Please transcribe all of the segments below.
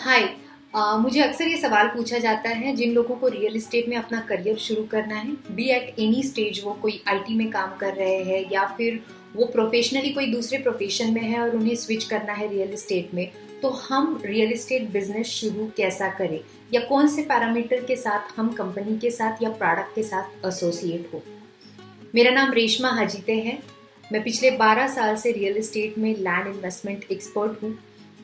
हाय मुझे अक्सर ये सवाल पूछा जाता है जिन लोगों को रियल इस्टेट में अपना करियर शुरू करना है। बी एट एनी स्टेज वो कोई आईटी में काम कर रहे हैं या फिर वो प्रोफेशनली कोई दूसरे प्रोफेशन में है और उन्हें स्विच करना है रियल इस्टेट में। तो हम रियल इस्टेट बिज़नेस शुरू कैसा करें? या कौन से पैरामीटर के साथ हम कंपनी के साथ या प्रोडक्ट के साथ एसोसिएट हो? मेरा नाम रेशमा हजीते है। मैं पिछले 12 साल से रियल इस्टेट में लैंड इन्वेस्टमेंट एक्सपर्ट हूँ।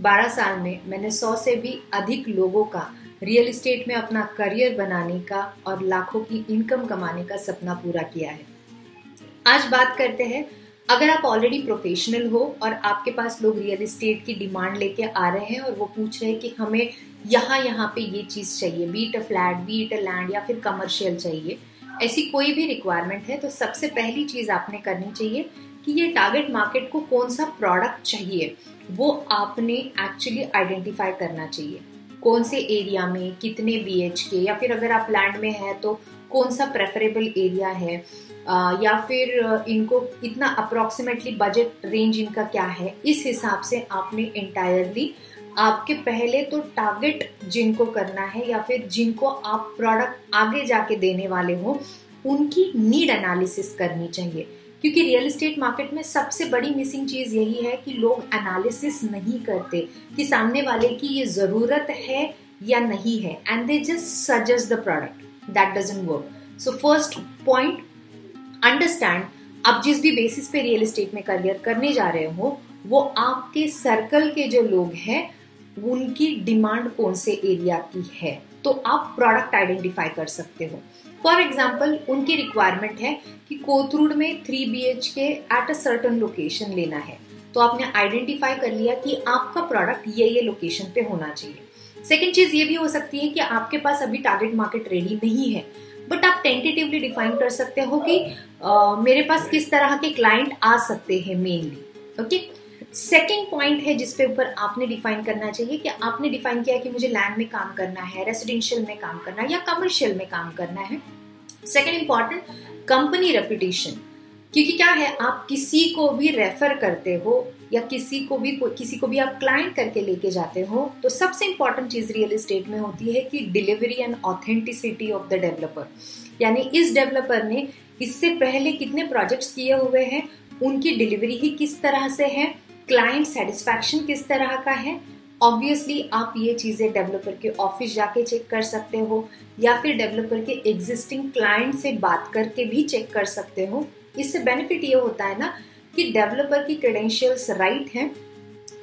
12 साल में मैंने 100 से भी अधिक लोगों का रियल इस्टेट में अपना करियर बनाने का और लाखों की इनकम कमाने का सपना पूरा किया है। आज बात करते हैं, अगर आप ऑलरेडी प्रोफेशनल हो और आपके पास लोग रियल इस्टेट की डिमांड लेके आ रहे हैं और वो पूछ रहे हैं कि हमें यहाँ यहाँ पे ये चीज़ चाहिए be it a flat be it a land या फिर कमर्शियल चाहिए, ऐसी कोई भी रिक्वायरमेंट है तो सबसे पहली चीज़ आपने करनी चाहिए कि ये टारगेट मार्केट को कौन सा प्रोडक्ट चाहिए, वो आपने एक्चुअली आइडेंटिफाई करना चाहिए। कौन से एरिया में कितने बी के या फिर अगर आप लैंड में है तो कौन सा प्रेफरेबल एरिया है या फिर इनको इतना अप्रोक्सीमेटली बजट रेंज इनका क्या है, इस हिसाब से आपने इंटायरली आपके पहले तो टारगेट जिनको करना है या फिर जिनको आप प्रोडक्ट आगे जाके देने वाले हो, उनकी नीड एनालिसिस करनी चाहिए। क्योंकि रियल एस्टेट मार्केट में सबसे बड़ी मिसिंग चीज़ यही है कि लोग एनालिसिस नहीं करते कि सामने वाले की ये ज़रूरत है या नहीं है and they just suggest the product that doesn't work so first point understand आप जिस भी बेसिस पे रियल एस्टेट में करियर करने जा रहे हो, वो आपके सर्कल के जो लोग हैं, उनकी डिमांड कौन से एरिया की है? तो आप प्रोडक्ट आइडेंटिफाई कर सकते हो। फॉर एग्ज़ाम्पल उनकी रिक्वायरमेंट है कि कोथरूड में three B H K at a certain location लेना है। तो आपने आइडेंटिफाई कर लिया कि आपका प्रोडक्ट ये ये लोकेशन पे होना चाहिए। सेकेंड चीज़ ये भी हो सकती है कि आपके पास अभी टारगेट मार्केट रेडी नहीं है। बट आप टेंटेटिवली डिफाइन कर सकते हो कि आ, मेरे पास किस तरह के क्लाइंट आ सकते हैं मेनली ओके सेकेंड पॉइंट है जिसपे ऊपर आपने डिफाइन करना चाहिए कि आपने डिफाइन किया कि मुझे लैंड में काम करना है रेसिडेंशियल में काम करना है या कमर्शियल में काम करना है। सेकेंड इंपॉर्टेंट कंपनी रेपुटेशन क्योंकि क्या है, आप किसी को भी रेफर करते हो या किसी को भी किसी को भी आप क्लाइंट करके लेके जाते हो तो सबसे इंपॉर्टेंट चीज़ रियल एस्टेट में होती है कि delivery and authenticity of the developer यानी इस डेवलपर ने इससे पहले कितने प्रोजेक्ट्स किए हुए हैं, उनकी डिलीवरी ही किस तरह से है क्लाइंट सेटिस्फैक्शन किस तरह का है? ऑब्वियसली आप ये चीज़ें डेवलपर के ऑफ़िस जाके चेक कर सकते हो, या फिर डेवलपर के एग्जिस्टिंग क्लाइंट से बात करके भी चेक कर सकते हो। इससे बेनिफिट ये होता है ना कि डेवलपर की क्रेडेंशियल्स राइट हैं,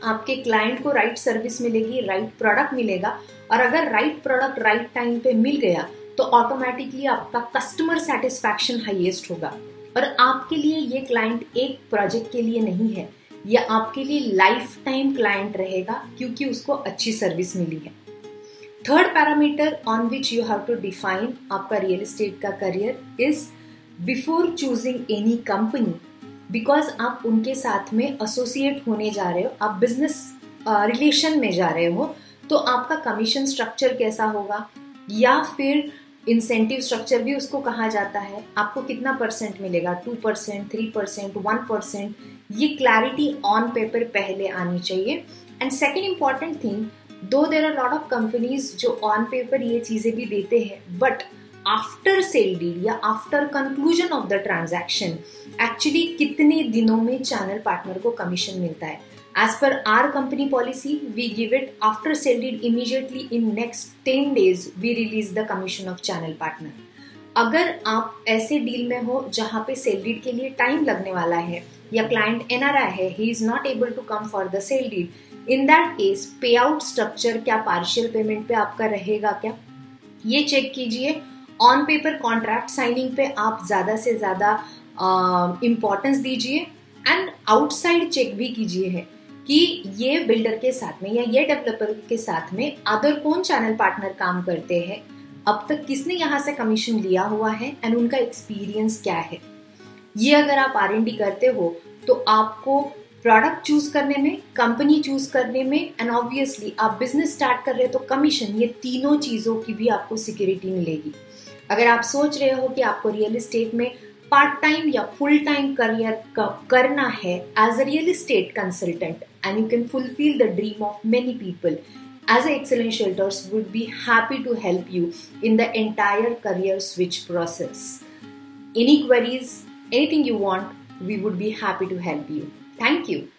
आपके क्लाइंट को राइट सर्विस मिलेगी राइट प्रोडक्ट मिलेगा, और अगर राइट प्रोडक्ट राइट टाइम पे मिल गया तो ऑटोमेटिकली आपका कस्टमर सेटिस्फैक्शन हाईएस्ट होगा। और आपके लिए ये क्लाइंट एक प्रोजेक्ट के लिए नहीं है। ये आपके लिए लाइफ टाइम क्लाइंट रहेगा क्योंकि उसको अच्छी सर्विस मिली है। Third parameter on which you have to define आपका रियल एस्टेट का career is before choosing any company because आप उनके साथ में एसोसिएट होने जा रहे हो, आप बिज़नेस रिलेशन में जा रहे हो तो आपका कमीशन स्ट्रक्चर कैसा होगा? या फिर इंसेंटिव स्ट्रक्चर भी उसको कहा जाता है, आपको कितना परसेंट मिलेगा? Two percent three percent one percent ये क्लैरिटी ऑन पेपर पहले आनी चाहिए and second important thing though there are lot of companies जो ऑन पेपर ये चीज़ें भी देते हैं बट आफ्टर सेल डील या after conclusion of the transaction actually कितने दिनों में चैनल पार्टनर को कमीशन मिलता है As per our company policy we give it after sale deed immediately in next 10 days we release the commission of channel partner. अगर आप ऐसे deal में हो जहाँ पे सेल डीड के लिए टाइम लगने वाला है या क्लाइंट एनआरआई है he is not able to come for the sale deed in that case payout structure क्या पार्शियल पेमेंट पे आपका रहेगा क्या? ये चेक कीजिए। ऑन पेपर कॉन्ट्रैक्ट साइनिंग पे आप ज़्यादा से ज़्यादा इम्पोर्टेंस दीजिए। एंड आउटसाइड चेक भी कीजिए है कि ये बिल्डर के साथ में या ये डेवलपर के साथ में अदर कौन चैनल पार्टनर काम करते हैं? अब तक किसने यहाँ से कमीशन लिया हुआ है? एंड उनका एक्सपीरियंस क्या है? ये अगर आप आर करते हो तो आपको प्रोडक्ट चूज़ करने में कंपनी चूज़ करने में एंड ऑब्वियसली आप बिज़नेस स्टार्ट कर रहे हो तो कमीशन ये तीनों चीज़ों की भी आपको सिक्योरिटी मिलेगी। अगर आप सोच रहे हो कि आपको रियल इस्टेट में पार्ट टाइम या फुल टाइम करियर करना है as a real estate consultant and you can fulfil the dream of many people as a excellent shelters would be happy to help you in the entire career switch process. Any queries anything you want, we would be happy to help you. Thank you.